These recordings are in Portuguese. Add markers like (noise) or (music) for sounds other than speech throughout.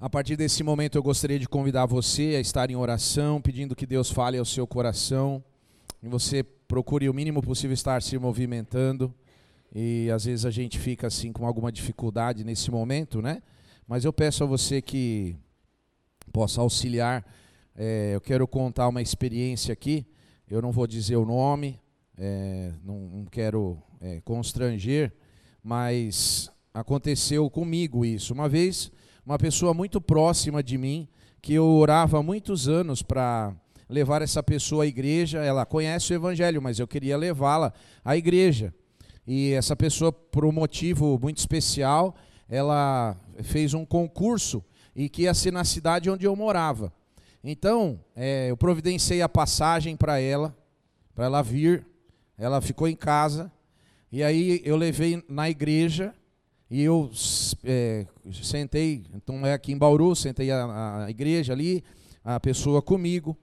A partir desse momento eu gostaria de convidar você a estar em oração, pedindo que Deus fale ao seu coração. E você procure o mínimo possível estar se movimentando. E às vezes a gente fica assim com alguma dificuldade nesse momento, né? Mas eu peço a você que possa auxiliar. É, eu quero contar uma experiência aqui. Eu não vou dizer o nome, é, não, não, quero é, constranger, mas aconteceu comigo isso. Uma vez uma pessoa muito próxima de mim, que eu orava há muitos anos para levar essa pessoa à igreja. Ela conhece o evangelho, mas eu queria levá-la à igreja. E essa pessoa, por um motivo muito especial, ela fez um concurso e que ia ser na cidade onde eu morava. Então, é, eu providenciei a passagem para ela, para ela vir. Ela ficou em casa. E aí eu levei na igreja e eu é, sentei, então é aqui em Bauru, sentei a, a igreja ali, a pessoa comigo.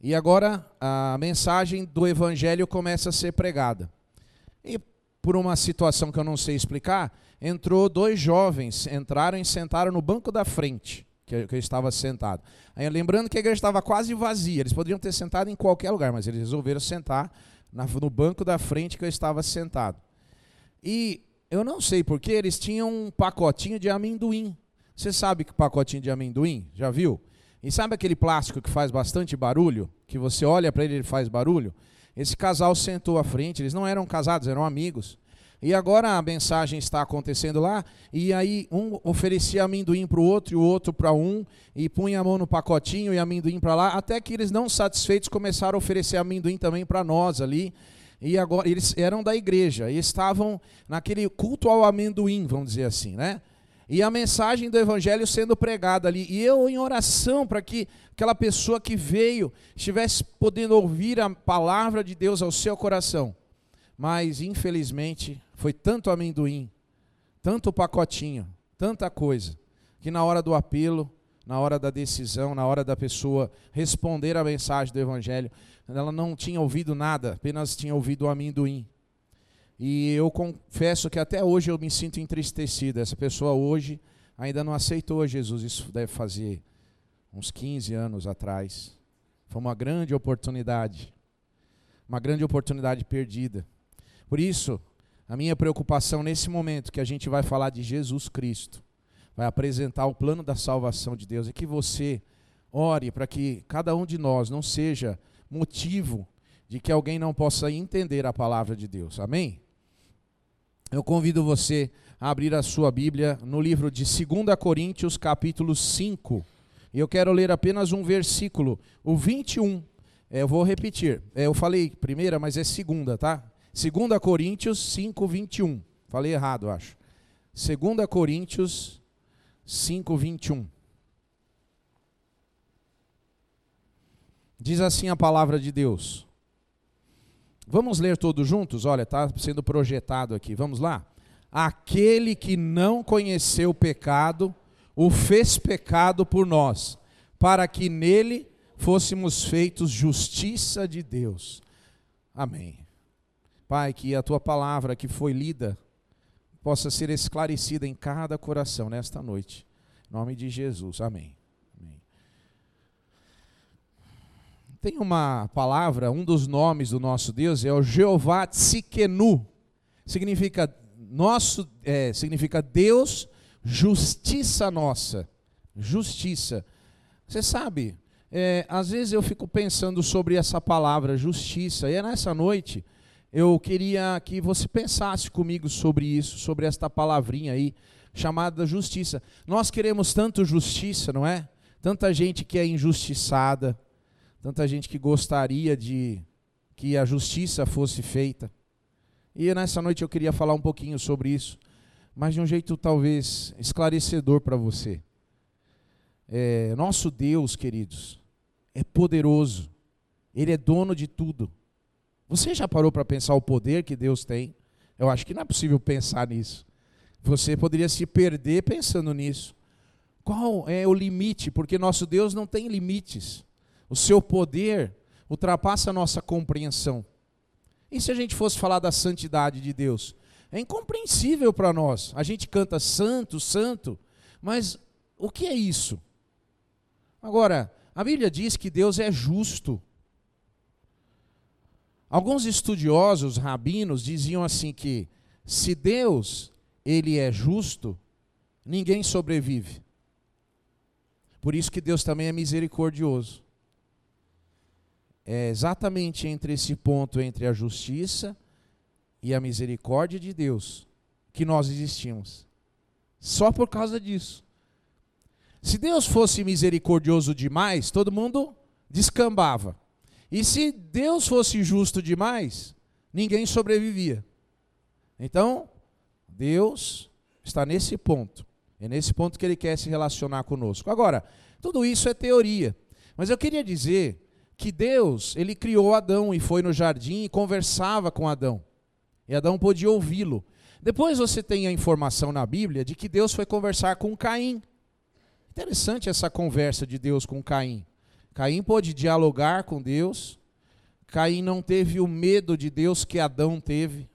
E agora a mensagem do evangelho começa a ser pregada. E por uma situação que eu não sei explicar, entrou dois jovens, entraram e sentaram no banco da frente, que eu, que eu estava sentado. Aí, lembrando que a igreja estava quase vazia, eles poderiam ter sentado em qualquer lugar, mas eles resolveram sentar na, no banco da frente que eu estava sentado. E eu não sei porque eles tinham um pacotinho de amendoim. Você sabe que pacotinho de amendoim? Já viu? E sabe aquele plástico que faz bastante barulho? Que você olha para ele e ele faz barulho? Esse casal sentou à frente, eles não eram casados, eram amigos. E agora a mensagem está acontecendo lá, e aí um oferecia amendoim para o outro e o outro para um, e punha a mão no pacotinho e amendoim para lá, até que eles, não satisfeitos, começaram a oferecer amendoim também para nós ali e agora eles eram da igreja e estavam naquele culto ao amendoim, vamos dizer assim, né? E a mensagem do evangelho sendo pregada ali, e eu em oração para que aquela pessoa que veio estivesse podendo ouvir a palavra de Deus ao seu coração. Mas infelizmente foi tanto amendoim, tanto pacotinho, tanta coisa, que na hora do apelo, na hora da decisão, na hora da pessoa responder a mensagem do evangelho, ela não tinha ouvido nada, apenas tinha ouvido o amendoim. E eu confesso que até hoje eu me sinto entristecido. Essa pessoa hoje ainda não aceitou Jesus. Isso deve fazer uns 15 anos atrás. Foi uma grande oportunidade. Uma grande oportunidade perdida. Por isso, a minha preocupação nesse momento que a gente vai falar de Jesus Cristo, vai apresentar o plano da salvação de Deus, é que você ore para que cada um de nós não seja motivo de que alguém não possa entender a palavra de Deus. Amém? Eu convido você a abrir a sua Bíblia no livro de 2 Coríntios, capítulo 5. E eu quero ler apenas um versículo, o 21. É, eu vou repetir. É, eu falei primeira, mas é segunda, tá? 2 Coríntios 5, 21. Falei errado, acho. 2 Coríntios 5, 21. Diz assim a palavra de Deus. Vamos ler todos juntos? Olha, está sendo projetado aqui. Vamos lá? Aquele que não conheceu o pecado, o fez pecado por nós, para que nele fôssemos feitos justiça de Deus. Amém. Pai, que a tua palavra que foi lida possa ser esclarecida em cada coração nesta noite. Em nome de Jesus. Amém. Tem uma palavra, um dos nomes do nosso Deus é o Jeová Tzikenu. Significa nosso, é, significa Deus, justiça nossa. Justiça. Você sabe, é, às vezes eu fico pensando sobre essa palavra, justiça, e é nessa noite eu queria que você pensasse comigo sobre isso, sobre esta palavrinha aí, chamada justiça. Nós queremos tanto justiça, não é? Tanta gente que é injustiçada, tanta gente que gostaria de que a justiça fosse feita. E nessa noite eu queria falar um pouquinho sobre isso, mas de um jeito talvez esclarecedor para você. É, nosso Deus, queridos, é poderoso, Ele é dono de tudo. Você já parou para pensar o poder que Deus tem? Eu acho que não é possível pensar nisso. Você poderia se perder pensando nisso. Qual é o limite? Porque nosso Deus não tem limites. O seu poder ultrapassa a nossa compreensão. E se a gente fosse falar da santidade de Deus? É incompreensível para nós. A gente canta santo, santo, mas o que é isso? Agora, a Bíblia diz que Deus é justo. Alguns estudiosos rabinos diziam assim que se Deus ele é justo, ninguém sobrevive. Por isso que Deus também é misericordioso. É exatamente entre esse ponto entre a justiça e a misericórdia de Deus que nós existimos. Só por causa disso. Se Deus fosse misericordioso demais, todo mundo descambava. E se Deus fosse justo demais, ninguém sobrevivia. Então, Deus está nesse ponto. É nesse ponto que ele quer se relacionar conosco. Agora, tudo isso é teoria. Mas eu queria dizer que Deus, ele criou Adão e foi no jardim e conversava com Adão. E Adão podia ouvi-lo. Depois você tem a informação na Bíblia de que Deus foi conversar com Caim. Interessante essa conversa de Deus com Caim. Caim pôde dialogar com Deus. Caim não teve o medo de Deus que Adão teve.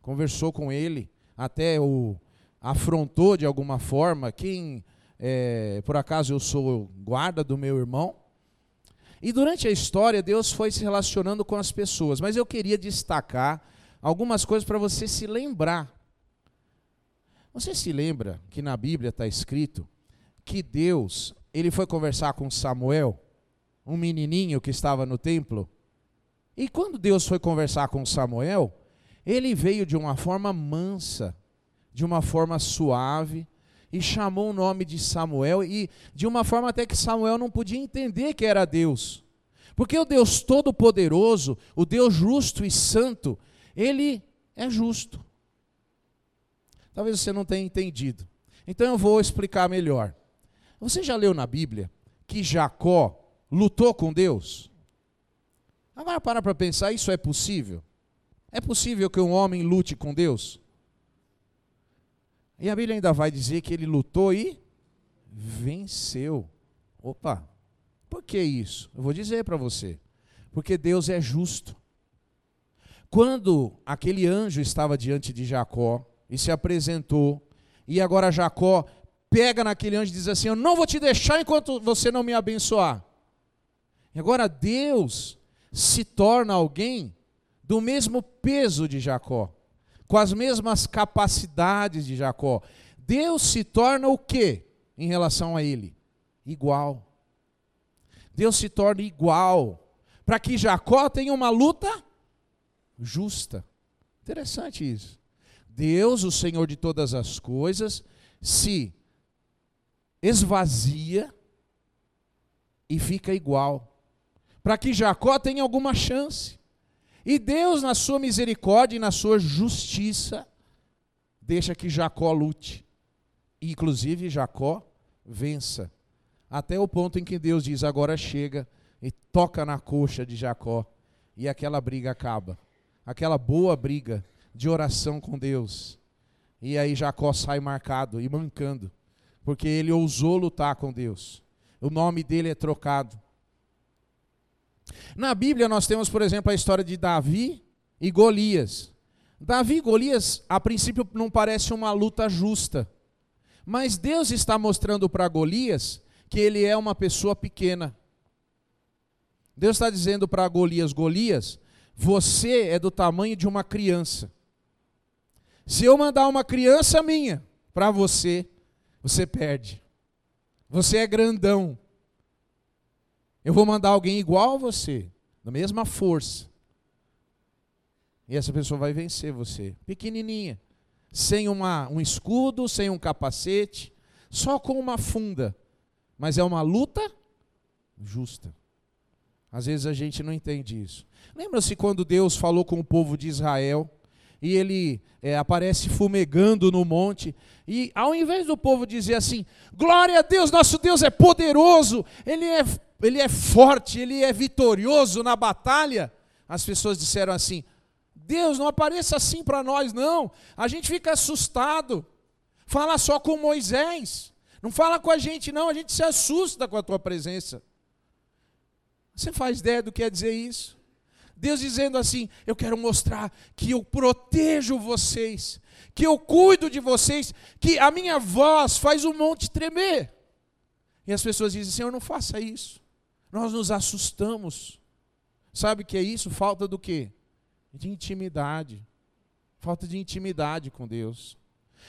Conversou com ele, até o afrontou de alguma forma. Quem, é, por acaso, eu sou guarda do meu irmão. E durante a história, Deus foi se relacionando com as pessoas. Mas eu queria destacar algumas coisas para você se lembrar. Você se lembra que na Bíblia está escrito que Deus, ele foi conversar com Samuel, um menininho que estava no templo. E quando Deus foi conversar com Samuel, ele veio de uma forma mansa, de uma forma suave, e chamou o nome de Samuel, e de uma forma até que Samuel não podia entender que era Deus. Porque o Deus Todo-Poderoso, o Deus justo e santo, ele é justo. Talvez você não tenha entendido. Então eu vou explicar melhor. Você já leu na Bíblia que Jacó lutou com Deus? Agora para para pensar, isso é possível? É possível que um homem lute com Deus? E a Bíblia ainda vai dizer que ele lutou e venceu. Opa, por que isso? Eu vou dizer para você. Porque Deus é justo. Quando aquele anjo estava diante de Jacó e se apresentou, e agora Jacó pega naquele anjo e diz assim: Eu não vou te deixar enquanto você não me abençoar. E agora Deus se torna alguém do mesmo peso de Jacó, com as mesmas capacidades de Jacó. Deus se torna o que em relação a ele? Igual. Deus se torna igual, para que Jacó tenha uma luta justa. Interessante isso. Deus, o Senhor de todas as coisas, se esvazia e fica igual, para que Jacó tenha alguma chance. E Deus, na sua misericórdia e na sua justiça, deixa que Jacó lute. E, inclusive, Jacó vença. Até o ponto em que Deus diz: agora chega e toca na coxa de Jacó. E aquela briga acaba. Aquela boa briga de oração com Deus. E aí Jacó sai marcado e mancando porque ele ousou lutar com Deus. O nome dele é trocado. Na Bíblia nós temos, por exemplo, a história de Davi e Golias. Davi e Golias, a princípio, não parece uma luta justa. Mas Deus está mostrando para Golias que ele é uma pessoa pequena. Deus está dizendo para Golias: Golias, você é do tamanho de uma criança. Se eu mandar uma criança minha para você, você perde. Você é grandão. Eu vou mandar alguém igual a você, da mesma força. E essa pessoa vai vencer você, pequenininha, sem uma, um escudo, sem um capacete, só com uma funda. Mas é uma luta justa. Às vezes a gente não entende isso. Lembra-se quando Deus falou com o povo de Israel e ele é, aparece fumegando no monte. E ao invés do povo dizer assim: glória a Deus, nosso Deus é poderoso, ele é, ele é forte, ele é vitorioso na batalha, as pessoas disseram assim: Deus, não apareça assim para nós, não. A gente fica assustado. Fala só com Moisés. Não fala com a gente, não. A gente se assusta com a tua presença. Você faz ideia do que é dizer isso? Deus dizendo assim: Eu quero mostrar que eu protejo vocês, que eu cuido de vocês, que a minha voz faz o monte tremer. E as pessoas dizem: Senhor, não faça isso. Nós nos assustamos. Sabe o que é isso? Falta do quê? De intimidade. Falta de intimidade com Deus.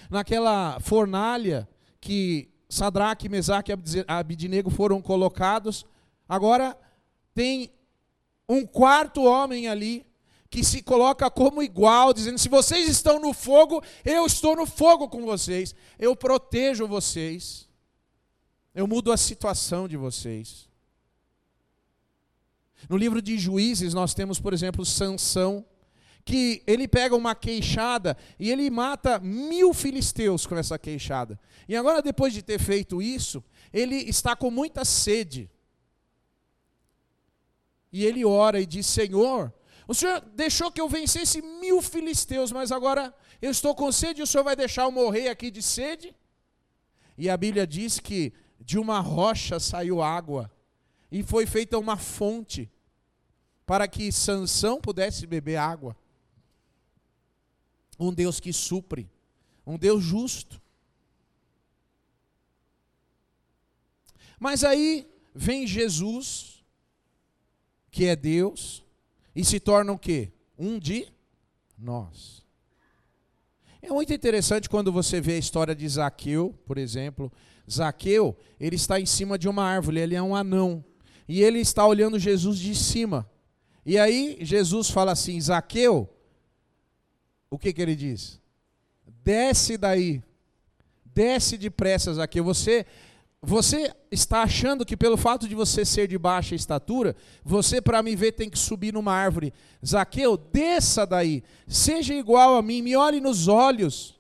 Naquela fornalha que Sadraque, Mesaque e Abidinego foram colocados, agora tem um quarto homem ali que se coloca como igual, dizendo: se vocês estão no fogo, eu estou no fogo com vocês, eu protejo vocês, eu mudo a situação de vocês. No livro de Juízes, nós temos, por exemplo, Sansão, que ele pega uma queixada e ele mata mil filisteus com essa queixada. E agora, depois de ter feito isso, ele está com muita sede. E ele ora e diz: Senhor, o Senhor deixou que eu vencesse mil filisteus, mas agora eu estou com sede e o Senhor vai deixar eu morrer aqui de sede? E a Bíblia diz que de uma rocha saiu água e foi feita uma fonte para que Sansão pudesse beber água um Deus que supre, um Deus justo. Mas aí vem Jesus, que é Deus, e se torna o quê? Um de nós. É muito interessante quando você vê a história de Zaqueu, por exemplo. Zaqueu, ele está em cima de uma árvore, ele é um anão. E ele está olhando Jesus de cima. E aí Jesus fala assim: Zaqueu, o que, que ele diz? Desce daí. Desce depressa, aqui. Você, você está achando que pelo fato de você ser de baixa estatura, você para me ver tem que subir numa árvore. Zaqueu, desça daí. Seja igual a mim, me olhe nos olhos.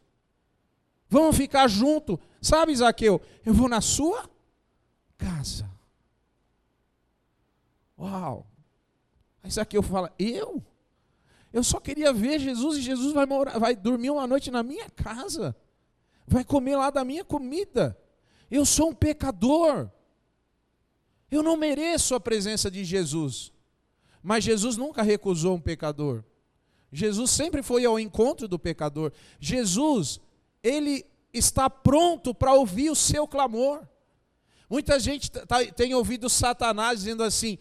Vamos ficar junto. Sabe, Zaqueu, eu vou na sua casa. Uau. Aí Zaqueu fala: Eu? Eu só queria ver Jesus e Jesus vai, morar, vai dormir uma noite na minha casa. Vai comer lá da minha comida. Eu sou um pecador. Eu não mereço a presença de Jesus. Mas Jesus nunca recusou um pecador. Jesus sempre foi ao encontro do pecador. Jesus, ele está pronto para ouvir o seu clamor. Muita gente tá, tem ouvido Satanás dizendo assim: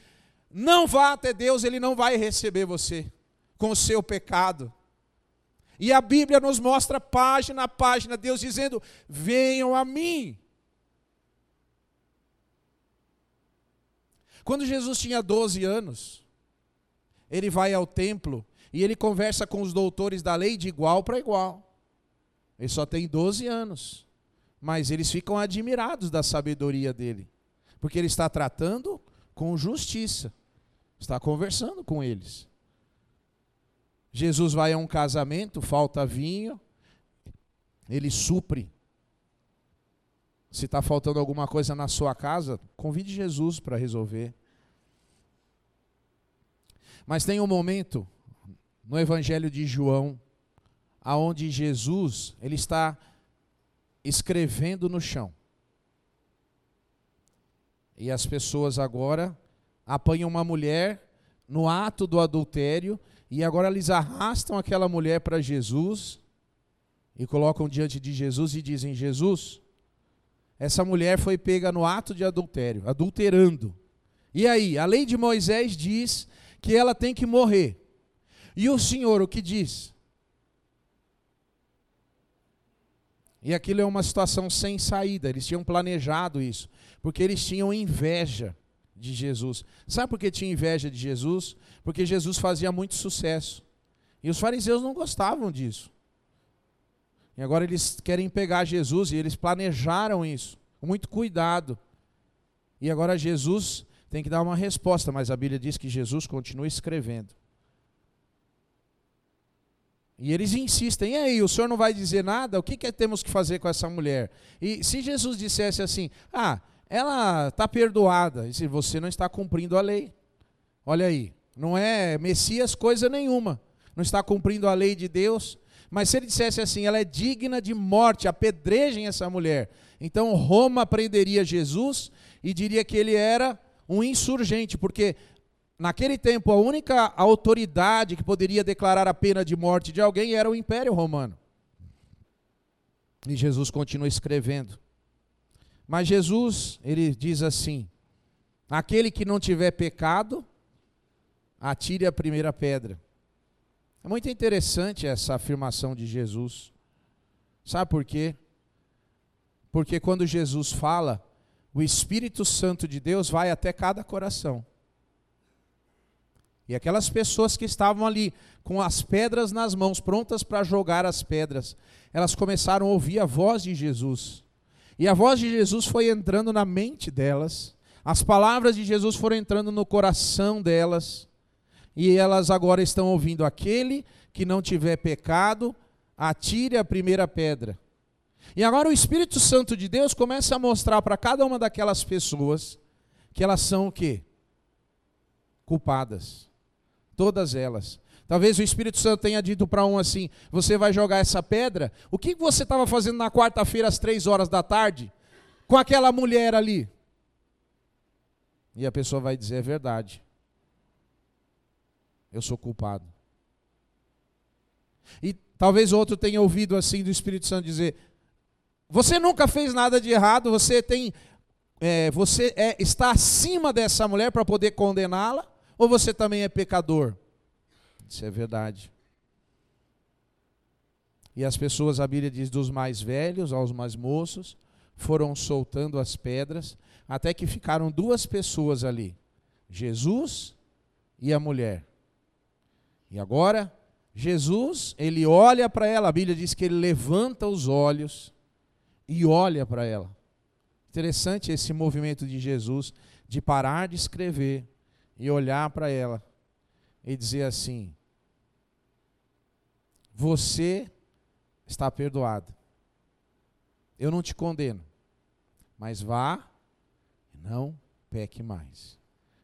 não vá até Deus, ele não vai receber você com o seu pecado. E a Bíblia nos mostra página a página Deus dizendo: venham a mim. Quando Jesus tinha 12 anos, ele vai ao templo e ele conversa com os doutores da lei de igual para igual. Ele só tem 12 anos, mas eles ficam admirados da sabedoria dele, porque ele está tratando com justiça, está conversando com eles. Jesus vai a um casamento, falta vinho, ele supre. Se está faltando alguma coisa na sua casa, convide Jesus para resolver. Mas tem um momento no Evangelho de João, aonde Jesus ele está escrevendo no chão. E as pessoas agora apanham uma mulher no ato do adultério e agora eles arrastam aquela mulher para Jesus e colocam diante de Jesus e dizem: Jesus, essa mulher foi pega no ato de adultério, adulterando. E aí, a lei de Moisés diz que ela tem que morrer. E o Senhor o que diz? E aquilo é uma situação sem saída, eles tinham planejado isso, porque eles tinham inveja de Jesus. Sabe por que tinha inveja de Jesus? Porque Jesus fazia muito sucesso. E os fariseus não gostavam disso. E agora eles querem pegar Jesus e eles planejaram isso, com muito cuidado. E agora Jesus tem que dar uma resposta, mas a Bíblia diz que Jesus continua escrevendo. E eles insistem, e aí, o senhor não vai dizer nada? O que, que temos que fazer com essa mulher? E se Jesus dissesse assim, ah, ela está perdoada, e se você não está cumprindo a lei. Olha aí, não é Messias coisa nenhuma, não está cumprindo a lei de Deus. Mas se ele dissesse assim, ela é digna de morte, apedrejem essa mulher. Então Roma prenderia Jesus e diria que ele era um insurgente, porque naquele tempo a única autoridade que poderia declarar a pena de morte de alguém era o Império Romano. E Jesus continua escrevendo. Mas Jesus, ele diz assim: aquele que não tiver pecado, atire a primeira pedra. É muito interessante essa afirmação de Jesus. Sabe por quê? Porque quando Jesus fala, o Espírito Santo de Deus vai até cada coração. E aquelas pessoas que estavam ali com as pedras nas mãos, prontas para jogar as pedras, elas começaram a ouvir a voz de Jesus. E a voz de Jesus foi entrando na mente delas, as palavras de Jesus foram entrando no coração delas, e elas agora estão ouvindo: aquele que não tiver pecado, atire a primeira pedra. E agora o Espírito Santo de Deus começa a mostrar para cada uma daquelas pessoas que elas são o quê? Culpadas. Todas elas. Talvez o Espírito Santo tenha dito para um assim: você vai jogar essa pedra? O que você estava fazendo na quarta-feira às três horas da tarde com aquela mulher ali? E a pessoa vai dizer: é verdade. Eu sou culpado. E talvez outro tenha ouvido assim do Espírito Santo dizer: você nunca fez nada de errado, você tem, é, você é, está acima dessa mulher para poder condená-la. Ou você também é pecador? Isso é verdade. E as pessoas, a Bíblia diz, dos mais velhos aos mais moços, foram soltando as pedras, até que ficaram duas pessoas ali: Jesus e a mulher. E agora, Jesus, ele olha para ela, a Bíblia diz que ele levanta os olhos e olha para ela. Interessante esse movimento de Jesus de parar de escrever e olhar para ela e dizer assim: Você está perdoado. Eu não te condeno, mas vá e não peque mais.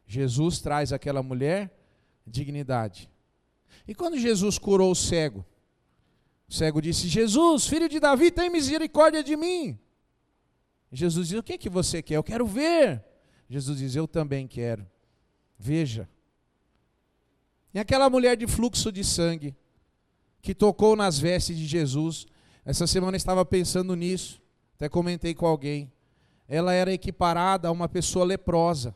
Jesus traz àquela mulher dignidade. E quando Jesus curou o cego, o cego disse: Jesus, filho de Davi, tem misericórdia de mim. Jesus diz: O que, que você quer? Eu quero ver. Jesus diz: Eu também quero. Veja. E aquela mulher de fluxo de sangue, que tocou nas vestes de Jesus, essa semana estava pensando nisso, até comentei com alguém. Ela era equiparada a uma pessoa leprosa.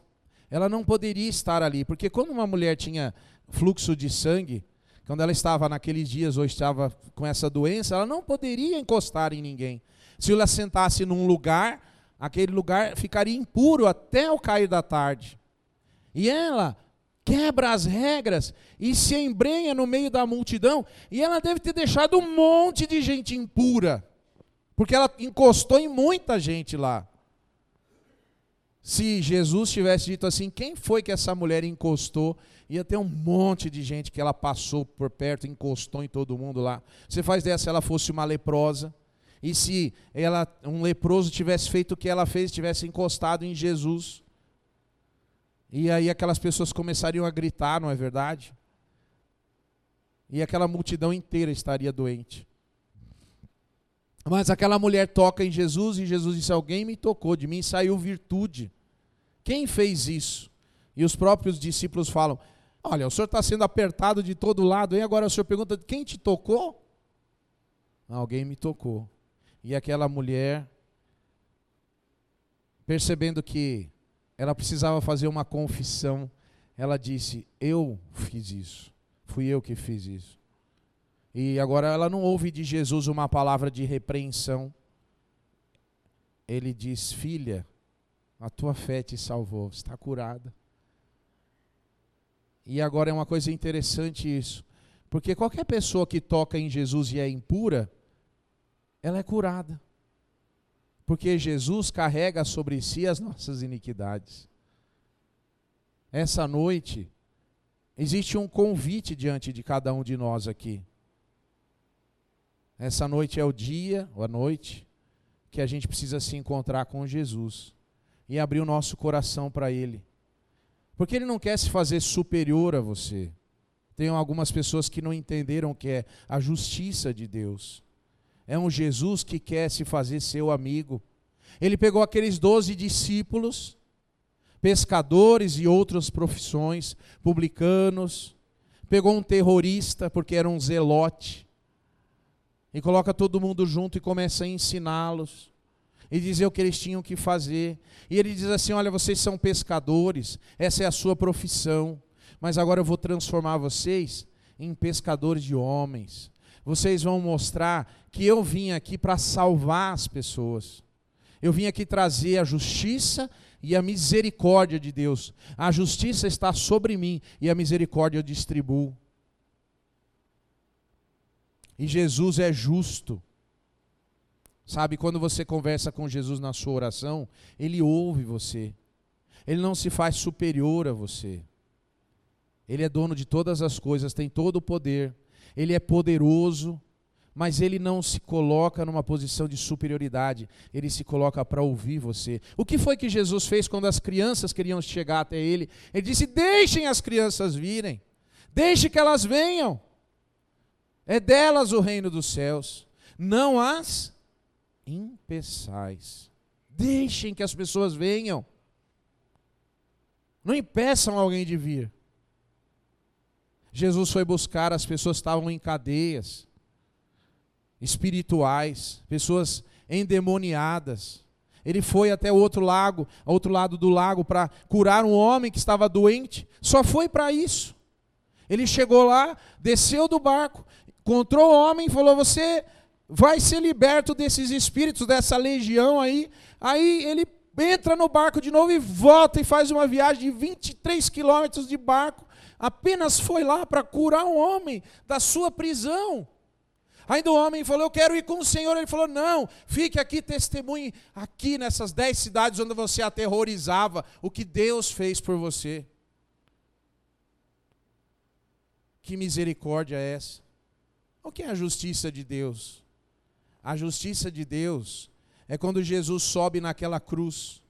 Ela não poderia estar ali, porque quando uma mulher tinha fluxo de sangue, quando ela estava naqueles dias ou estava com essa doença, ela não poderia encostar em ninguém. Se ela sentasse num lugar, aquele lugar ficaria impuro até o cair da tarde. E ela quebra as regras e se embrenha no meio da multidão, e ela deve ter deixado um monte de gente impura, porque ela encostou em muita gente lá. Se Jesus tivesse dito assim, quem foi que essa mulher encostou? Ia ter um monte de gente que ela passou por perto, encostou em todo mundo lá. Você faz dessa se ela fosse uma leprosa. E se ela, um leproso tivesse feito o que ela fez, tivesse encostado em Jesus, e aí aquelas pessoas começariam a gritar, não é verdade? E aquela multidão inteira estaria doente. Mas aquela mulher toca em Jesus e Jesus disse: Alguém me tocou, de mim saiu virtude. Quem fez isso? E os próprios discípulos falam: Olha, o senhor está sendo apertado de todo lado, e agora o senhor pergunta: Quem te tocou? Alguém me tocou. E aquela mulher, percebendo que ela precisava fazer uma confissão. Ela disse: Eu fiz isso. Fui eu que fiz isso. E agora ela não ouve de Jesus uma palavra de repreensão. Ele diz: Filha, a tua fé te salvou, está curada. E agora é uma coisa interessante isso. Porque qualquer pessoa que toca em Jesus e é impura, ela é curada porque Jesus carrega sobre si as nossas iniquidades. Essa noite, existe um convite diante de cada um de nós aqui. Essa noite é o dia, ou a noite, que a gente precisa se encontrar com Jesus e abrir o nosso coração para Ele. Porque Ele não quer se fazer superior a você. Tem algumas pessoas que não entenderam o que é a justiça de Deus. É um Jesus que quer se fazer seu amigo. Ele pegou aqueles doze discípulos, pescadores e outras profissões, publicanos, pegou um terrorista, porque era um zelote, e coloca todo mundo junto e começa a ensiná-los. e dizer o que eles tinham que fazer. E ele diz assim: Olha, vocês são pescadores, essa é a sua profissão, mas agora eu vou transformar vocês em pescadores de homens. Vocês vão mostrar que eu vim aqui para salvar as pessoas. Eu vim aqui trazer a justiça e a misericórdia de Deus. A justiça está sobre mim e a misericórdia eu distribuo. E Jesus é justo. Sabe, quando você conversa com Jesus na sua oração, ele ouve você. Ele não se faz superior a você. Ele é dono de todas as coisas, tem todo o poder. Ele é poderoso, mas ele não se coloca numa posição de superioridade. Ele se coloca para ouvir você. O que foi que Jesus fez quando as crianças queriam chegar até ele? Ele disse: Deixem as crianças virem. Deixe que elas venham. É delas o reino dos céus. Não as impeçais. Deixem que as pessoas venham. Não impeçam alguém de vir. Jesus foi buscar, as pessoas estavam em cadeias espirituais, pessoas endemoniadas. Ele foi até o outro lago, outro lado do lago para curar um homem que estava doente. Só foi para isso. Ele chegou lá, desceu do barco, encontrou o homem e falou: "Você vai ser liberto desses espíritos, dessa legião aí. Aí ele entra no barco de novo e volta e faz uma viagem de 23 quilômetros de barco. Apenas foi lá para curar um homem da sua prisão. Ainda o homem falou: Eu quero ir com o Senhor. Ele falou: Não, fique aqui, testemunhe aqui nessas dez cidades onde você aterrorizava o que Deus fez por você. Que misericórdia é essa? O que é a justiça de Deus? A justiça de Deus é quando Jesus sobe naquela cruz.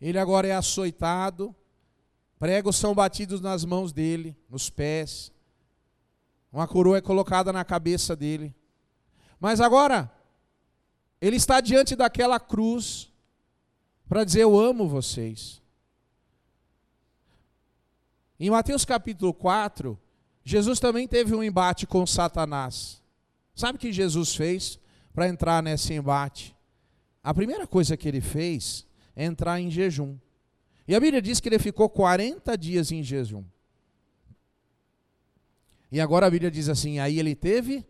Ele agora é açoitado, pregos são batidos nas mãos dele, nos pés. Uma coroa é colocada na cabeça dele. Mas agora, ele está diante daquela cruz para dizer: Eu amo vocês. Em Mateus capítulo 4, Jesus também teve um embate com Satanás. Sabe o que Jesus fez para entrar nesse embate? A primeira coisa que ele fez é entrar em jejum. E a Bíblia diz que ele ficou 40 dias em jejum. E agora a Bíblia diz assim: aí ele teve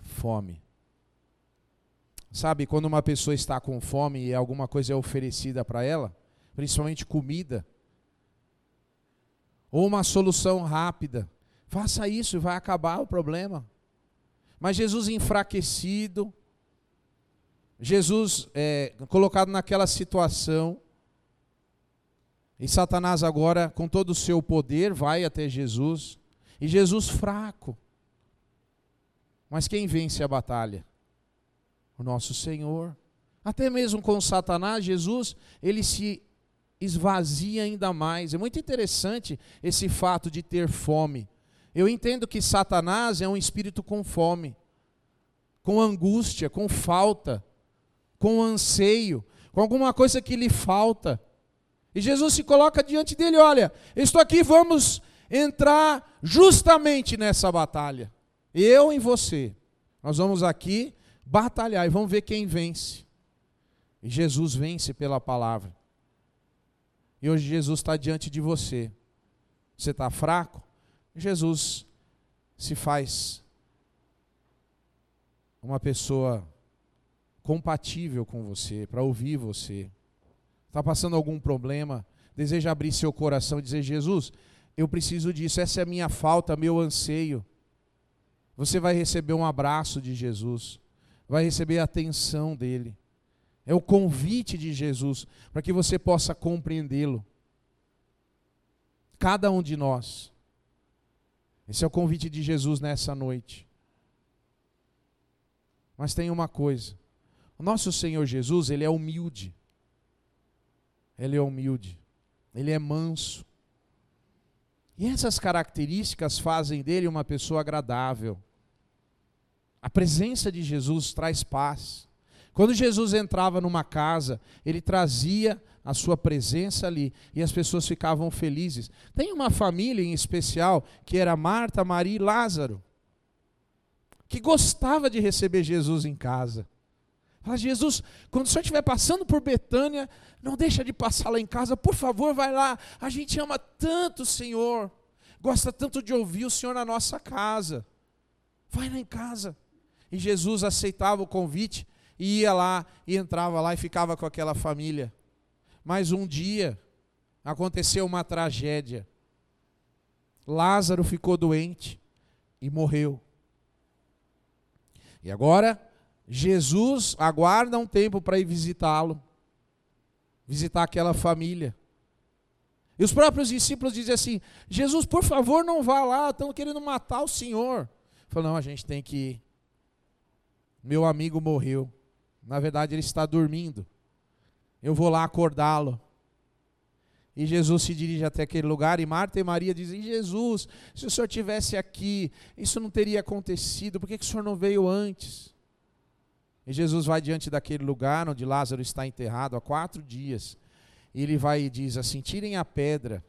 fome. Sabe, quando uma pessoa está com fome e alguma coisa é oferecida para ela, principalmente comida, ou uma solução rápida, faça isso e vai acabar o problema. Mas Jesus enfraquecido, Jesus é, colocado naquela situação, e Satanás agora, com todo o seu poder, vai até Jesus, e Jesus fraco. Mas quem vence a batalha? O nosso Senhor. Até mesmo com Satanás, Jesus, ele se esvazia ainda mais. É muito interessante esse fato de ter fome. Eu entendo que Satanás é um espírito com fome, com angústia, com falta, com anseio, com alguma coisa que lhe falta. E Jesus se coloca diante dele: olha, estou aqui, vamos entrar justamente nessa batalha. Eu e você. Nós vamos aqui batalhar e vamos ver quem vence. E Jesus vence pela palavra. E hoje Jesus está diante de você. Você está fraco? Jesus se faz uma pessoa compatível com você, para ouvir você. Está passando algum problema, deseja abrir seu coração e dizer: Jesus, eu preciso disso, essa é a minha falta, meu anseio. Você vai receber um abraço de Jesus, vai receber a atenção dele. É o convite de Jesus para que você possa compreendê-lo. Cada um de nós esse é o convite de Jesus nessa noite. Mas tem uma coisa: o nosso Senhor Jesus, ele é humilde. Ele é humilde. Ele é manso. E essas características fazem dele uma pessoa agradável. A presença de Jesus traz paz. Quando Jesus entrava numa casa, ele trazia a sua presença ali e as pessoas ficavam felizes. Tem uma família em especial que era Marta, Maria e Lázaro, que gostava de receber Jesus em casa. Fala, Jesus, quando o senhor estiver passando por Betânia, não deixa de passar lá em casa, por favor, vai lá. A gente ama tanto o Senhor, gosta tanto de ouvir o Senhor na nossa casa. Vai lá em casa. E Jesus aceitava o convite e ia lá e entrava lá e ficava com aquela família. Mas um dia aconteceu uma tragédia. Lázaro ficou doente e morreu. E agora Jesus aguarda um tempo para ir visitá-lo, visitar aquela família. E os próprios discípulos dizem assim: Jesus, por favor, não vá lá, estão querendo matar o Senhor. Falou: não, a gente tem que ir. Meu amigo morreu. Na verdade, ele está dormindo. Eu vou lá acordá-lo. E Jesus se dirige até aquele lugar, e Marta e Maria dizem: Jesus, se o senhor tivesse aqui, isso não teria acontecido, por que, que o senhor não veio antes? E Jesus vai diante daquele lugar onde Lázaro está enterrado há quatro dias. E ele vai e diz assim: tirem a pedra.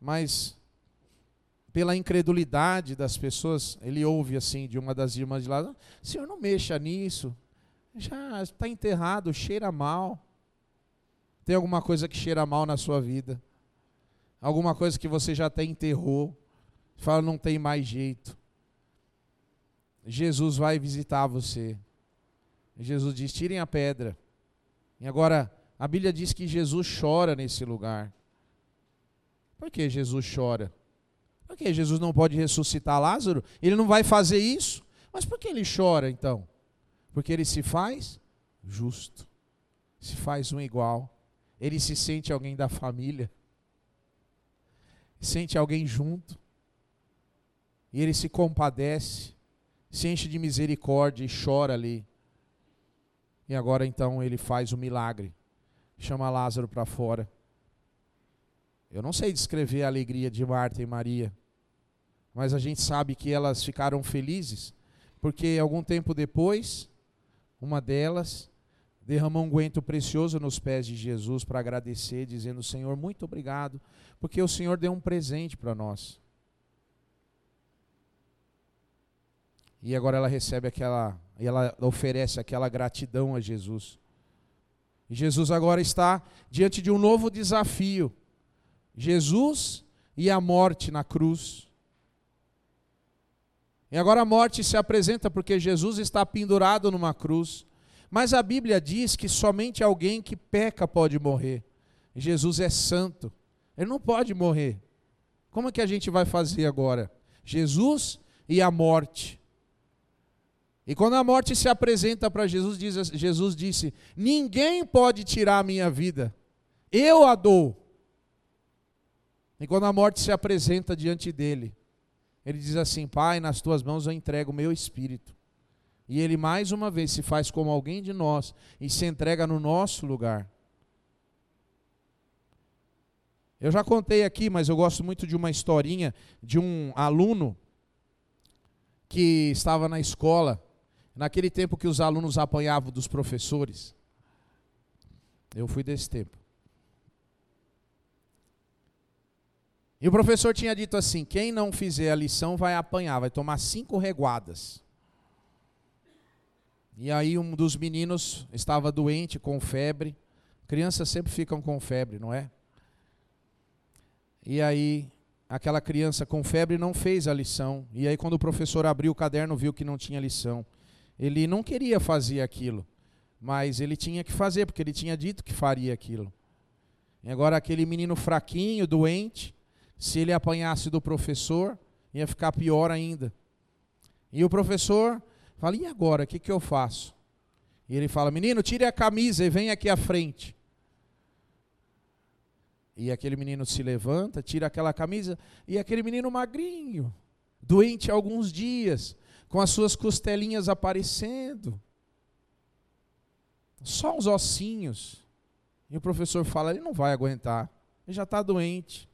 Mas, pela incredulidade das pessoas, ele ouve assim de uma das irmãs de Lázaro: Senhor, não mexa nisso. Já está enterrado, cheira mal. Tem alguma coisa que cheira mal na sua vida? Alguma coisa que você já até enterrou? Fala, não tem mais jeito. Jesus vai visitar você. Jesus diz: tirem a pedra. E agora, a Bíblia diz que Jesus chora nesse lugar. Por que Jesus chora? Por que Jesus não pode ressuscitar Lázaro? Ele não vai fazer isso? Mas por que ele chora então? Porque ele se faz justo, se faz um igual. Ele se sente alguém da família, sente alguém junto, e ele se compadece, se enche de misericórdia e chora ali. E agora então ele faz o milagre. Chama Lázaro para fora. Eu não sei descrever a alegria de Marta e Maria, mas a gente sabe que elas ficaram felizes, porque algum tempo depois, uma delas derramou um guento precioso nos pés de Jesus para agradecer, dizendo: Senhor, muito obrigado, porque o Senhor deu um presente para nós. E agora ela recebe aquela e ela oferece aquela gratidão a Jesus. E Jesus agora está diante de um novo desafio. Jesus e a morte na cruz. E agora a morte se apresenta porque Jesus está pendurado numa cruz. Mas a Bíblia diz que somente alguém que peca pode morrer. Jesus é santo. Ele não pode morrer. Como é que a gente vai fazer agora? Jesus e a morte. E quando a morte se apresenta para Jesus, diz, Jesus disse: Ninguém pode tirar a minha vida, eu a dou. E quando a morte se apresenta diante dele, ele diz assim: Pai, nas tuas mãos eu entrego o meu espírito. E ele mais uma vez se faz como alguém de nós e se entrega no nosso lugar. Eu já contei aqui, mas eu gosto muito de uma historinha de um aluno que estava na escola Naquele tempo que os alunos apanhavam dos professores. Eu fui desse tempo. E o professor tinha dito assim: quem não fizer a lição vai apanhar, vai tomar cinco reguadas. E aí um dos meninos estava doente, com febre. Crianças sempre ficam com febre, não é? E aí aquela criança com febre não fez a lição. E aí quando o professor abriu o caderno, viu que não tinha lição. Ele não queria fazer aquilo, mas ele tinha que fazer, porque ele tinha dito que faria aquilo. E agora, aquele menino fraquinho, doente, se ele apanhasse do professor, ia ficar pior ainda. E o professor fala: e agora? O que, que eu faço? E ele fala: menino, tire a camisa e vem aqui à frente. E aquele menino se levanta, tira aquela camisa, e aquele menino magrinho, doente há alguns dias, com as suas costelinhas aparecendo, só os ossinhos. E o professor fala: ele não vai aguentar, ele já está doente.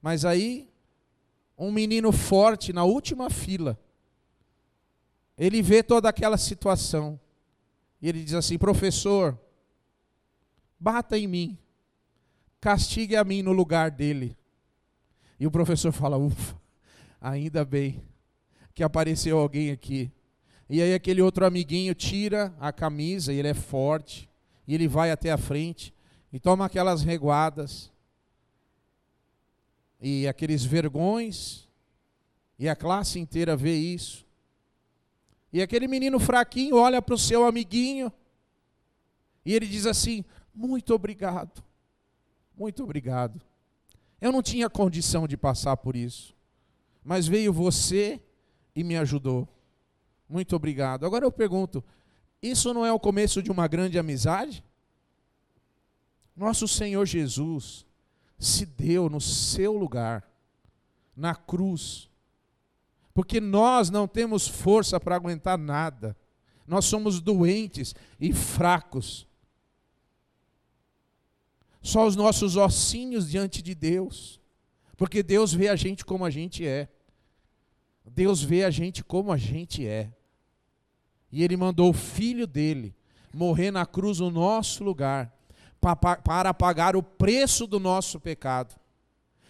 Mas aí, um menino forte na última fila, ele vê toda aquela situação. E ele diz assim: professor, bata em mim, castigue a mim no lugar dele. E o professor fala: ufa, ainda bem que apareceu alguém aqui. E aí aquele outro amiguinho tira a camisa, e ele é forte, e ele vai até a frente e toma aquelas reguadas. E aqueles vergões, e a classe inteira vê isso. E aquele menino fraquinho olha para o seu amiguinho e ele diz assim: Muito obrigado, muito obrigado. Eu não tinha condição de passar por isso, mas veio você e me ajudou. Muito obrigado. Agora eu pergunto: isso não é o começo de uma grande amizade? Nosso Senhor Jesus se deu no seu lugar, na cruz, porque nós não temos força para aguentar nada, nós somos doentes e fracos. Só os nossos ossinhos diante de Deus, porque Deus vê a gente como a gente é. Deus vê a gente como a gente é. E Ele mandou o Filho dele morrer na cruz no nosso lugar, para pagar o preço do nosso pecado.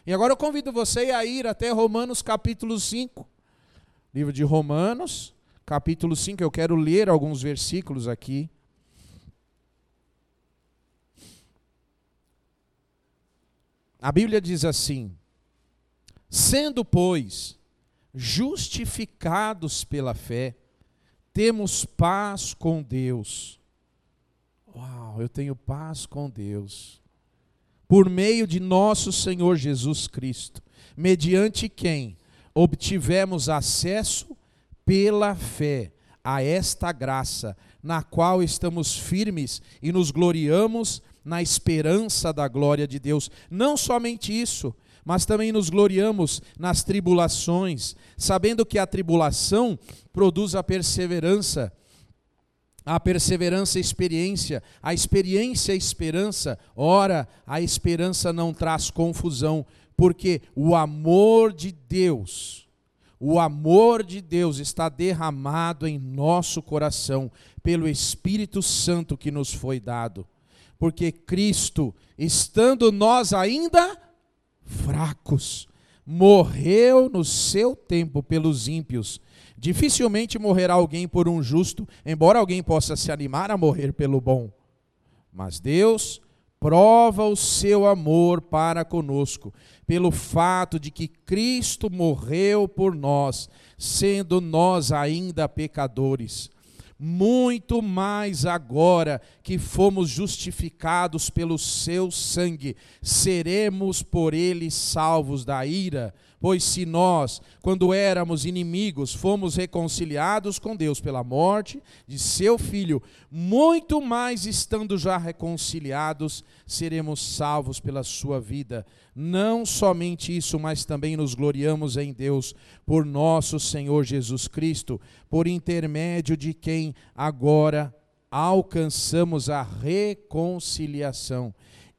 E agora eu convido você a ir até Romanos capítulo 5. Livro de Romanos, capítulo 5, eu quero ler alguns versículos aqui. A Bíblia diz assim: Sendo, pois, justificados pela fé, temos paz com Deus. Uau, eu tenho paz com Deus. Por meio de nosso Senhor Jesus Cristo, mediante quem obtivemos acesso pela fé a esta graça, na qual estamos firmes e nos gloriamos na esperança da glória de Deus. Não somente isso, mas também nos gloriamos nas tribulações, sabendo que a tribulação produz a perseverança, a perseverança, a experiência, a experiência, a esperança. Ora, a esperança não traz confusão, porque o amor de Deus, o amor de Deus está derramado em nosso coração pelo Espírito Santo que nos foi dado. Porque Cristo, estando nós ainda fracos, morreu no seu tempo pelos ímpios. Dificilmente morrerá alguém por um justo, embora alguém possa se animar a morrer pelo bom. Mas Deus prova o seu amor para conosco, pelo fato de que Cristo morreu por nós, sendo nós ainda pecadores muito mais agora que fomos justificados pelo seu sangue, seremos por ele salvos da ira. Pois se nós, quando éramos inimigos, fomos reconciliados com Deus pela morte de seu filho, muito mais estando já reconciliados, seremos salvos pela sua vida. Não somente isso, mas também nos gloriamos em Deus por nosso Senhor Jesus Cristo, por intermédio de quem agora alcançamos a reconciliação.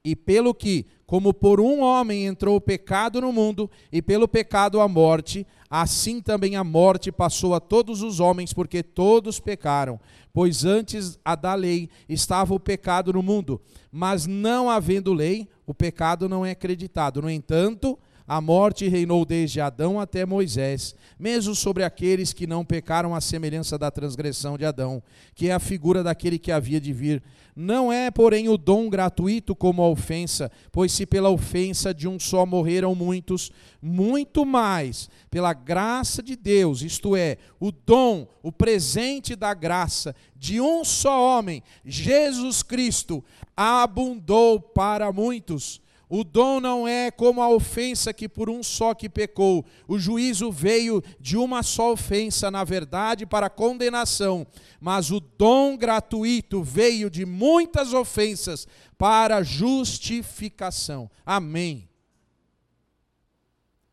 E pelo que, como por um homem entrou o pecado no mundo, e pelo pecado a morte, assim também a morte passou a todos os homens, porque todos pecaram. Pois antes a da lei estava o pecado no mundo, mas não havendo lei, o pecado não é acreditado. No entanto, a morte reinou desde Adão até Moisés, mesmo sobre aqueles que não pecaram à semelhança da transgressão de Adão, que é a figura daquele que havia de vir. Não é, porém, o dom gratuito como a ofensa, pois se pela ofensa de um só morreram muitos, muito mais pela graça de Deus, isto é, o dom, o presente da graça de um só homem, Jesus Cristo, abundou para muitos. O dom não é como a ofensa que por um só que pecou. O juízo veio de uma só ofensa, na verdade, para condenação. Mas o dom gratuito veio de muitas ofensas para justificação. Amém.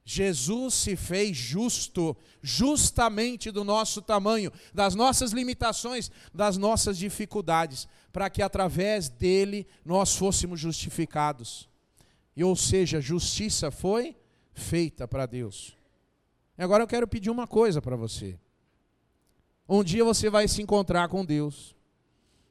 Jesus se fez justo, justamente do nosso tamanho, das nossas limitações, das nossas dificuldades, para que através dele nós fôssemos justificados. E ou seja, justiça foi feita para Deus. Agora eu quero pedir uma coisa para você. Um dia você vai se encontrar com Deus.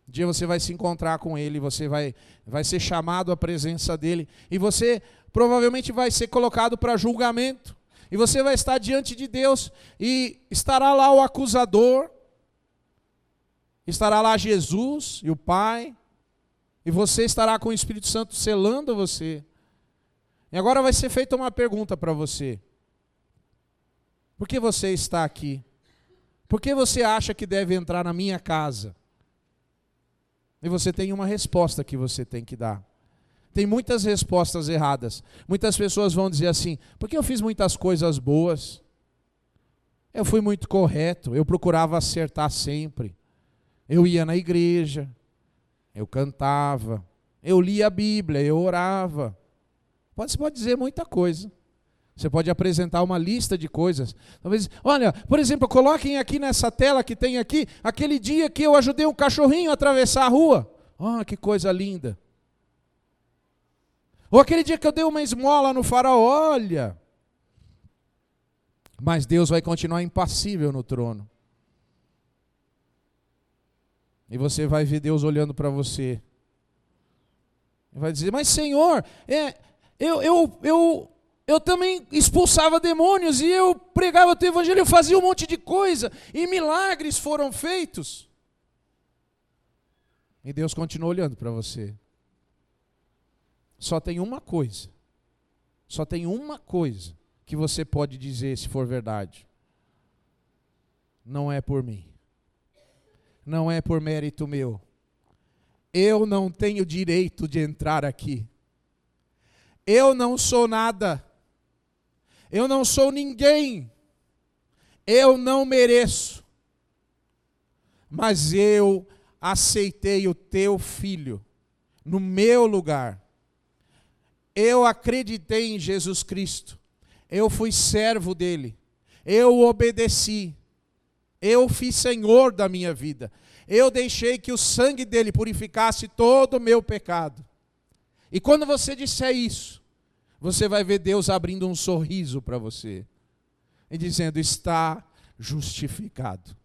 Um dia você vai se encontrar com Ele, você vai, vai ser chamado à presença dEle. E você provavelmente vai ser colocado para julgamento. E você vai estar diante de Deus e estará lá o acusador, estará lá Jesus e o Pai, e você estará com o Espírito Santo selando você. E agora vai ser feita uma pergunta para você: Por que você está aqui? Por que você acha que deve entrar na minha casa? E você tem uma resposta que você tem que dar. Tem muitas respostas erradas. Muitas pessoas vão dizer assim: porque eu fiz muitas coisas boas. Eu fui muito correto, eu procurava acertar sempre. Eu ia na igreja, eu cantava, eu lia a Bíblia, eu orava. Pode, você pode dizer muita coisa. Você pode apresentar uma lista de coisas. Talvez, olha, por exemplo, coloquem aqui nessa tela que tem aqui, aquele dia que eu ajudei um cachorrinho a atravessar a rua. Oh, que coisa linda. Ou aquele dia que eu dei uma esmola no farol, olha. Mas Deus vai continuar impassível no trono. E você vai ver Deus olhando para você. Vai dizer: Mas Senhor, é, eu, eu, eu eu também expulsava demônios e eu pregava o teu evangelho, eu fazia um monte de coisa e milagres foram feitos. E Deus continua olhando para você. Só tem uma coisa. Só tem uma coisa que você pode dizer se for verdade. Não é por mim. Não é por mérito meu. Eu não tenho direito de entrar aqui. Eu não sou nada. Eu não sou ninguém. Eu não mereço. Mas eu aceitei o teu filho no meu lugar. Eu acreditei em Jesus Cristo. Eu fui servo dele. Eu obedeci. Eu fiz senhor da minha vida. Eu deixei que o sangue dele purificasse todo o meu pecado. E quando você disser isso, você vai ver Deus abrindo um sorriso para você e dizendo: está justificado.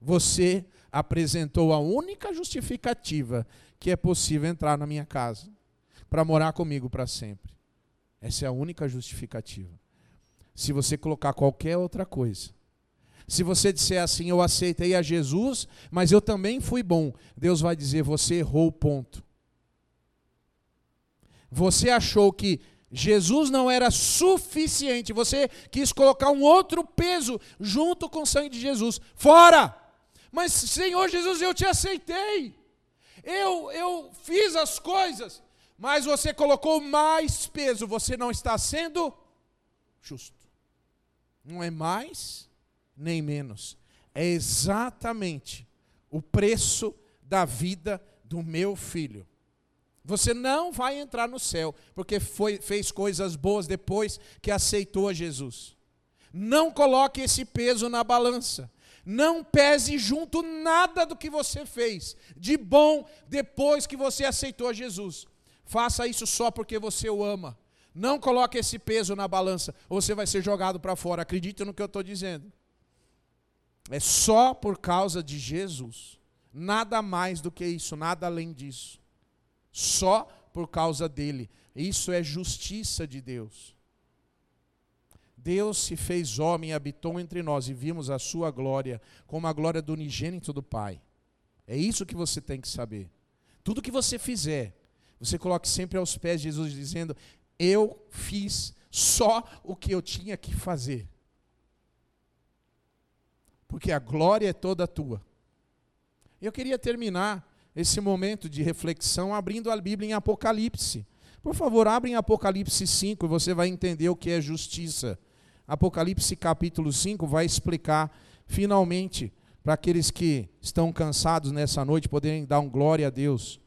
Você apresentou a única justificativa que é possível entrar na minha casa para morar comigo para sempre. Essa é a única justificativa. Se você colocar qualquer outra coisa, se você disser assim, eu aceitei a Jesus, mas eu também fui bom, Deus vai dizer, você errou ponto. Você achou que Jesus não era suficiente. Você quis colocar um outro peso junto com o sangue de Jesus. Fora! Mas, Senhor Jesus, eu te aceitei. Eu, eu fiz as coisas. Mas você colocou mais peso. Você não está sendo justo. Não é mais nem menos. É exatamente o preço da vida do meu filho. Você não vai entrar no céu, porque foi, fez coisas boas depois que aceitou a Jesus. Não coloque esse peso na balança. Não pese junto nada do que você fez de bom depois que você aceitou a Jesus. Faça isso só porque você o ama. Não coloque esse peso na balança, ou você vai ser jogado para fora. Acredite no que eu estou dizendo. É só por causa de Jesus. Nada mais do que isso, nada além disso só por causa dele. Isso é justiça de Deus. Deus se fez homem e habitou entre nós e vimos a sua glória como a glória do unigênito do Pai. É isso que você tem que saber. Tudo que você fizer, você coloque sempre aos pés de Jesus dizendo: Eu fiz só o que eu tinha que fazer. Porque a glória é toda tua. Eu queria terminar esse momento de reflexão abrindo a Bíblia em Apocalipse. Por favor, abra em Apocalipse 5 e você vai entender o que é justiça. Apocalipse capítulo 5 vai explicar finalmente para aqueles que estão cansados nessa noite poderem dar um glória a Deus.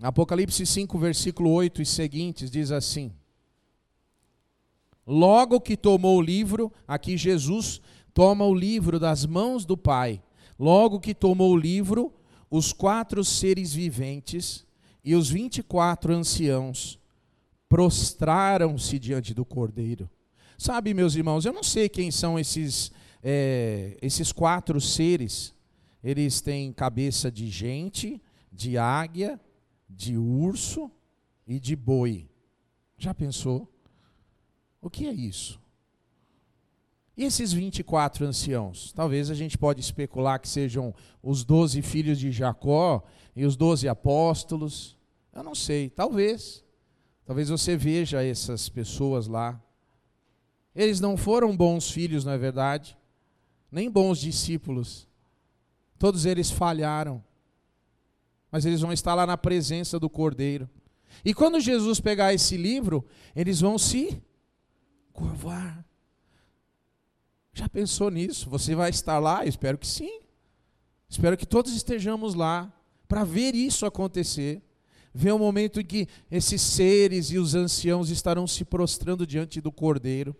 Apocalipse 5, versículo 8 e seguintes diz assim: Logo que tomou o livro, aqui Jesus toma o livro das mãos do Pai Logo que tomou o livro, os quatro seres viventes e os vinte e quatro anciãos prostraram-se diante do cordeiro. Sabe, meus irmãos, eu não sei quem são esses, é, esses quatro seres. Eles têm cabeça de gente, de águia, de urso e de boi. Já pensou? O que é isso? E esses 24 anciãos? Talvez a gente pode especular que sejam os 12 filhos de Jacó e os 12 apóstolos. Eu não sei, talvez. Talvez você veja essas pessoas lá. Eles não foram bons filhos, não é verdade? Nem bons discípulos. Todos eles falharam. Mas eles vão estar lá na presença do Cordeiro. E quando Jesus pegar esse livro, eles vão se curvar. Já pensou nisso? Você vai estar lá? Eu espero que sim. Espero que todos estejamos lá para ver isso acontecer. Ver o momento em que esses seres e os anciãos estarão se prostrando diante do Cordeiro.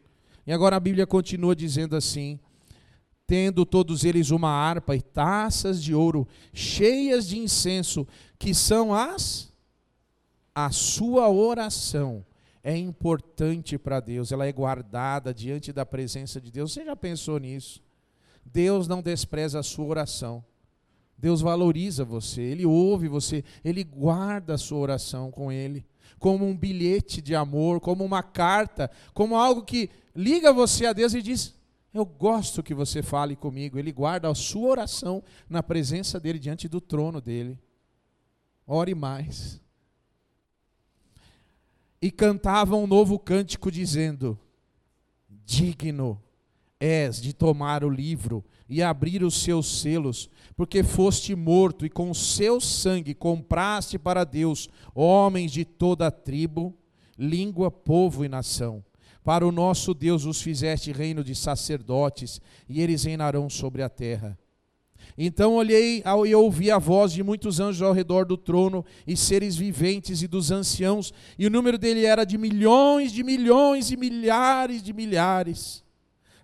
E agora a Bíblia continua dizendo assim: tendo todos eles uma harpa e taças de ouro cheias de incenso, que são as a sua oração é importante para Deus, ela é guardada diante da presença de Deus. Você já pensou nisso? Deus não despreza a sua oração. Deus valoriza você, Ele ouve você, Ele guarda a sua oração com Ele, como um bilhete de amor, como uma carta, como algo que liga você a Deus e diz: Eu gosto que você fale comigo. Ele guarda a sua oração na presença dEle, diante do trono dEle. Ore mais e cantavam um novo cântico, dizendo: Digno és de tomar o livro e abrir os seus selos, porque foste morto e com o seu sangue compraste para Deus homens de toda a tribo, língua, povo e nação. Para o nosso Deus os fizeste reino de sacerdotes, e eles reinarão sobre a terra. Então olhei e ouvi a voz de muitos anjos ao redor do trono, e seres viventes e dos anciãos, e o número dele era de milhões, de milhões e milhares de milhares.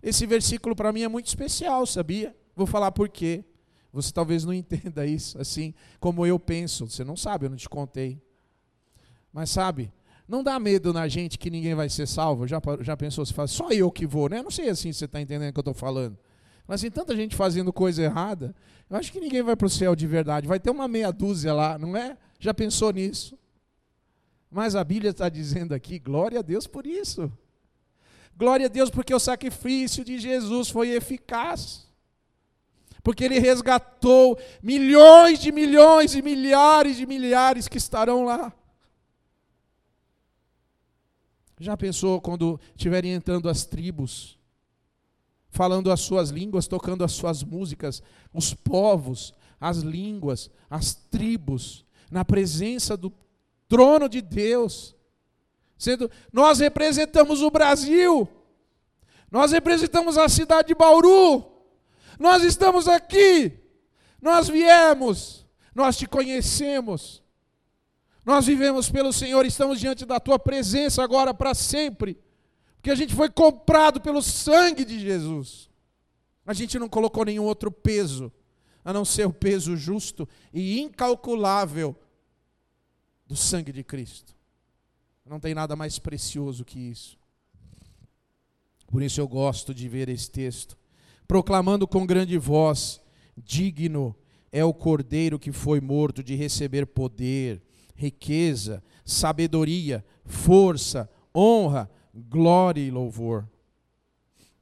Esse versículo para mim é muito especial, sabia? Vou falar por quê. Você talvez não (laughs) entenda isso assim como eu penso. Você não sabe, eu não te contei. Mas sabe, não dá medo na gente que ninguém vai ser salvo. Já, já pensou? Você fala, só eu que vou, né? Eu não sei assim se você está entendendo o que eu estou falando. Mas tem tanta gente fazendo coisa errada, eu acho que ninguém vai para o céu de verdade. Vai ter uma meia dúzia lá, não é? Já pensou nisso? Mas a Bíblia está dizendo aqui, glória a Deus por isso. Glória a Deus porque o sacrifício de Jesus foi eficaz. Porque ele resgatou milhões de milhões e milhares de milhares que estarão lá. Já pensou quando estiverem entrando as tribos? Falando as suas línguas, tocando as suas músicas, os povos, as línguas, as tribos, na presença do trono de Deus. Sendo, nós representamos o Brasil, nós representamos a cidade de Bauru, nós estamos aqui, nós viemos, nós te conhecemos, nós vivemos pelo Senhor, estamos diante da tua presença agora para sempre. Porque a gente foi comprado pelo sangue de Jesus. A gente não colocou nenhum outro peso, a não ser o peso justo e incalculável do sangue de Cristo. Não tem nada mais precioso que isso. Por isso eu gosto de ver esse texto, proclamando com grande voz: digno é o cordeiro que foi morto de receber poder, riqueza, sabedoria, força, honra, glória e louvor.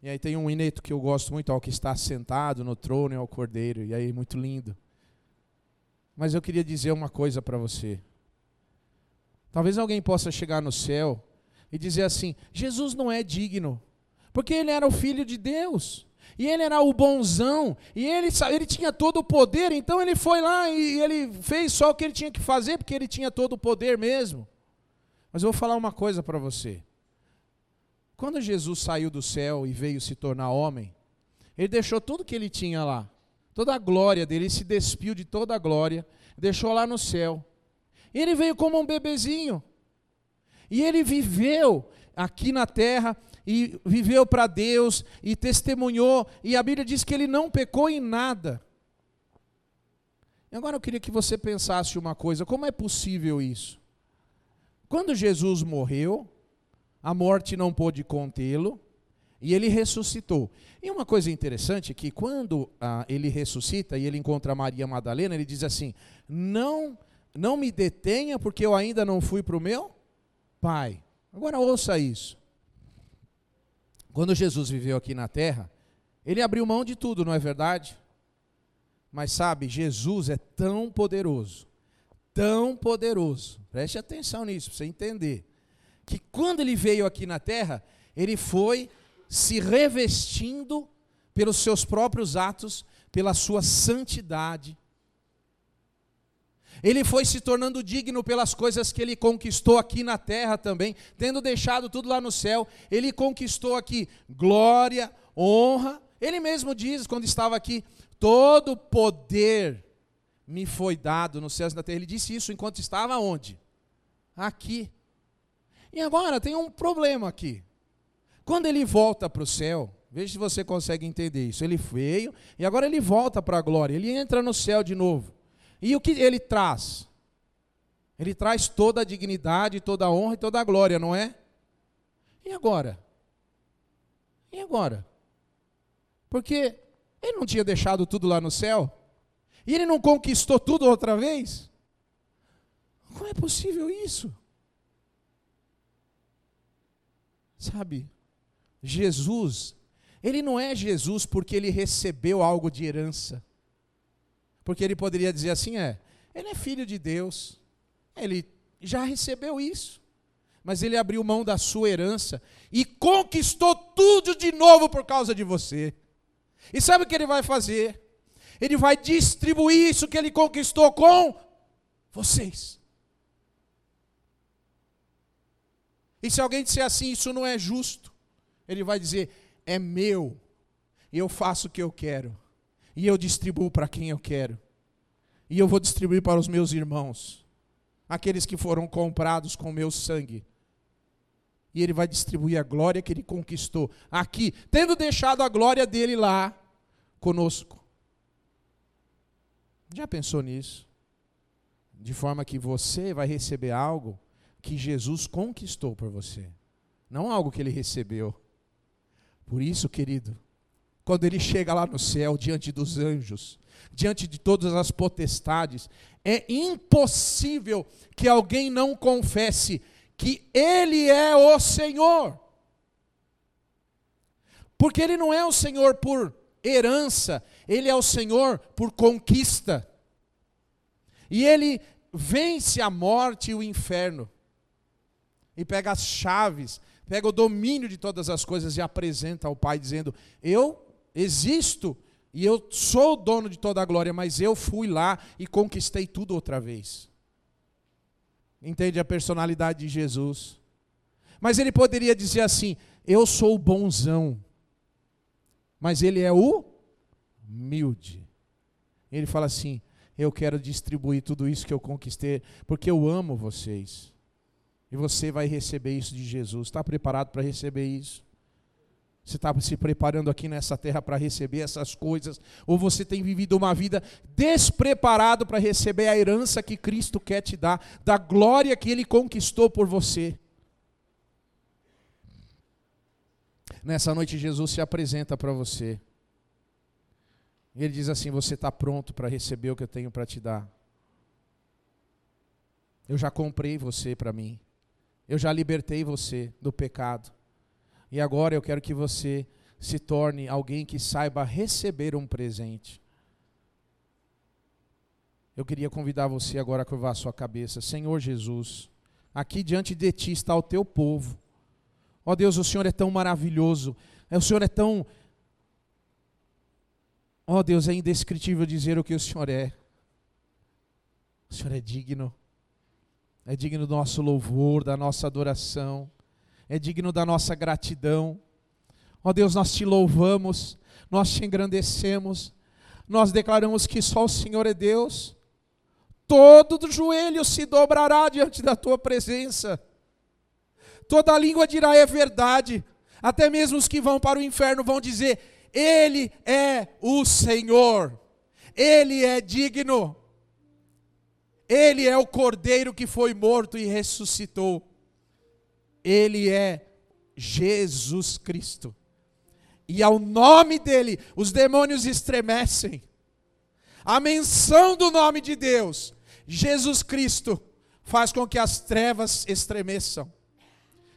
E aí tem um ineto que eu gosto muito, ao que está sentado no trono e ao cordeiro, e aí muito lindo. Mas eu queria dizer uma coisa para você. Talvez alguém possa chegar no céu e dizer assim: Jesus não é digno, porque ele era o filho de Deus. E ele era o bonzão, e ele, ele tinha todo o poder, então ele foi lá e ele fez só o que ele tinha que fazer, porque ele tinha todo o poder mesmo. Mas eu vou falar uma coisa para você. Quando Jesus saiu do céu e veio se tornar homem, ele deixou tudo que ele tinha lá, toda a glória dele, ele se despiu de toda a glória, deixou lá no céu. Ele veio como um bebezinho. E ele viveu aqui na terra e viveu para Deus e testemunhou, e a Bíblia diz que ele não pecou em nada. Agora eu queria que você pensasse uma coisa: como é possível isso? Quando Jesus morreu, a morte não pôde contê-lo e ele ressuscitou. E uma coisa interessante é que quando ah, ele ressuscita e ele encontra Maria Madalena, ele diz assim: Não, não me detenha, porque eu ainda não fui para o meu pai. Agora ouça isso. Quando Jesus viveu aqui na terra, ele abriu mão de tudo, não é verdade? Mas sabe, Jesus é tão poderoso, tão poderoso, preste atenção nisso, para você entender, que quando ele veio aqui na terra, ele foi se revestindo pelos seus próprios atos, pela sua santidade. Ele foi se tornando digno pelas coisas que ele conquistou aqui na terra também, tendo deixado tudo lá no céu. Ele conquistou aqui glória, honra. Ele mesmo diz, quando estava aqui, todo poder me foi dado nos céus e na terra. Ele disse isso enquanto estava onde? Aqui. E agora tem um problema aqui. Quando ele volta para o céu, veja se você consegue entender isso. Ele veio e agora ele volta para a glória. Ele entra no céu de novo. E o que ele traz? Ele traz toda a dignidade, toda a honra e toda a glória, não é? E agora? E agora? Porque ele não tinha deixado tudo lá no céu? E ele não conquistou tudo outra vez? Como é possível isso? Sabe, Jesus, ele não é Jesus porque ele recebeu algo de herança. Porque ele poderia dizer assim: é, ele é filho de Deus, ele já recebeu isso. Mas ele abriu mão da sua herança e conquistou tudo de novo por causa de você. E sabe o que ele vai fazer? Ele vai distribuir isso que ele conquistou com vocês. E se alguém disser assim, isso não é justo, ele vai dizer: é meu, e eu faço o que eu quero, e eu distribuo para quem eu quero, e eu vou distribuir para os meus irmãos, aqueles que foram comprados com meu sangue. E ele vai distribuir a glória que ele conquistou aqui, tendo deixado a glória dele lá conosco. Já pensou nisso? De forma que você vai receber algo que Jesus conquistou por você, não algo que ele recebeu. Por isso, querido, quando ele chega lá no céu, diante dos anjos, diante de todas as potestades, é impossível que alguém não confesse que ele é o Senhor. Porque ele não é o Senhor por herança, ele é o Senhor por conquista. E ele vence a morte e o inferno e pega as chaves, pega o domínio de todas as coisas e apresenta ao Pai, dizendo: Eu existo e eu sou o dono de toda a glória, mas eu fui lá e conquistei tudo outra vez. Entende a personalidade de Jesus? Mas ele poderia dizer assim: Eu sou o bonzão, mas ele é o humilde. Ele fala assim: Eu quero distribuir tudo isso que eu conquistei, porque eu amo vocês. E você vai receber isso de Jesus. Está preparado para receber isso? Você está se preparando aqui nessa terra para receber essas coisas? Ou você tem vivido uma vida despreparado para receber a herança que Cristo quer te dar, da glória que Ele conquistou por você? Nessa noite, Jesus se apresenta para você. Ele diz assim: Você está pronto para receber o que eu tenho para te dar? Eu já comprei você para mim. Eu já libertei você do pecado. E agora eu quero que você se torne alguém que saiba receber um presente. Eu queria convidar você agora a curvar a sua cabeça. Senhor Jesus, aqui diante de ti está o teu povo. Ó oh Deus, o Senhor é tão maravilhoso. O Senhor é tão. Ó oh Deus, é indescritível dizer o que o Senhor é. O Senhor é digno é digno do nosso louvor, da nossa adoração, é digno da nossa gratidão. Ó Deus, nós te louvamos, nós te engrandecemos, nós declaramos que só o Senhor é Deus. Todo joelho se dobrará diante da tua presença, toda língua dirá é verdade, até mesmo os que vão para o inferno vão dizer: Ele é o Senhor, Ele é digno. Ele é o cordeiro que foi morto e ressuscitou. Ele é Jesus Cristo. E ao nome dele, os demônios estremecem. A menção do nome de Deus, Jesus Cristo, faz com que as trevas estremeçam.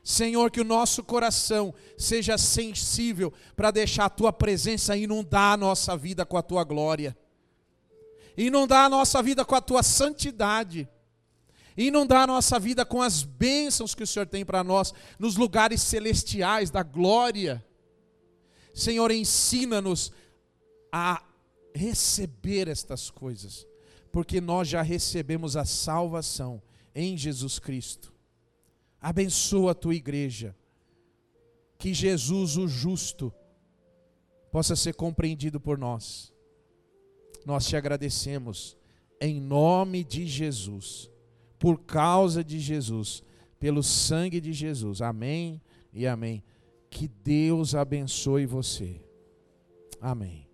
Senhor, que o nosso coração seja sensível para deixar a tua presença inundar a nossa vida com a tua glória, inundar a nossa vida com a tua santidade, inundar a nossa vida com as bênçãos que o Senhor tem para nós nos lugares celestiais da glória. Senhor, ensina-nos a receber estas coisas, porque nós já recebemos a salvação em Jesus Cristo. Abençoa a tua igreja. Que Jesus, o justo, possa ser compreendido por nós. Nós te agradecemos em nome de Jesus, por causa de Jesus, pelo sangue de Jesus. Amém e amém. Que Deus abençoe você. Amém.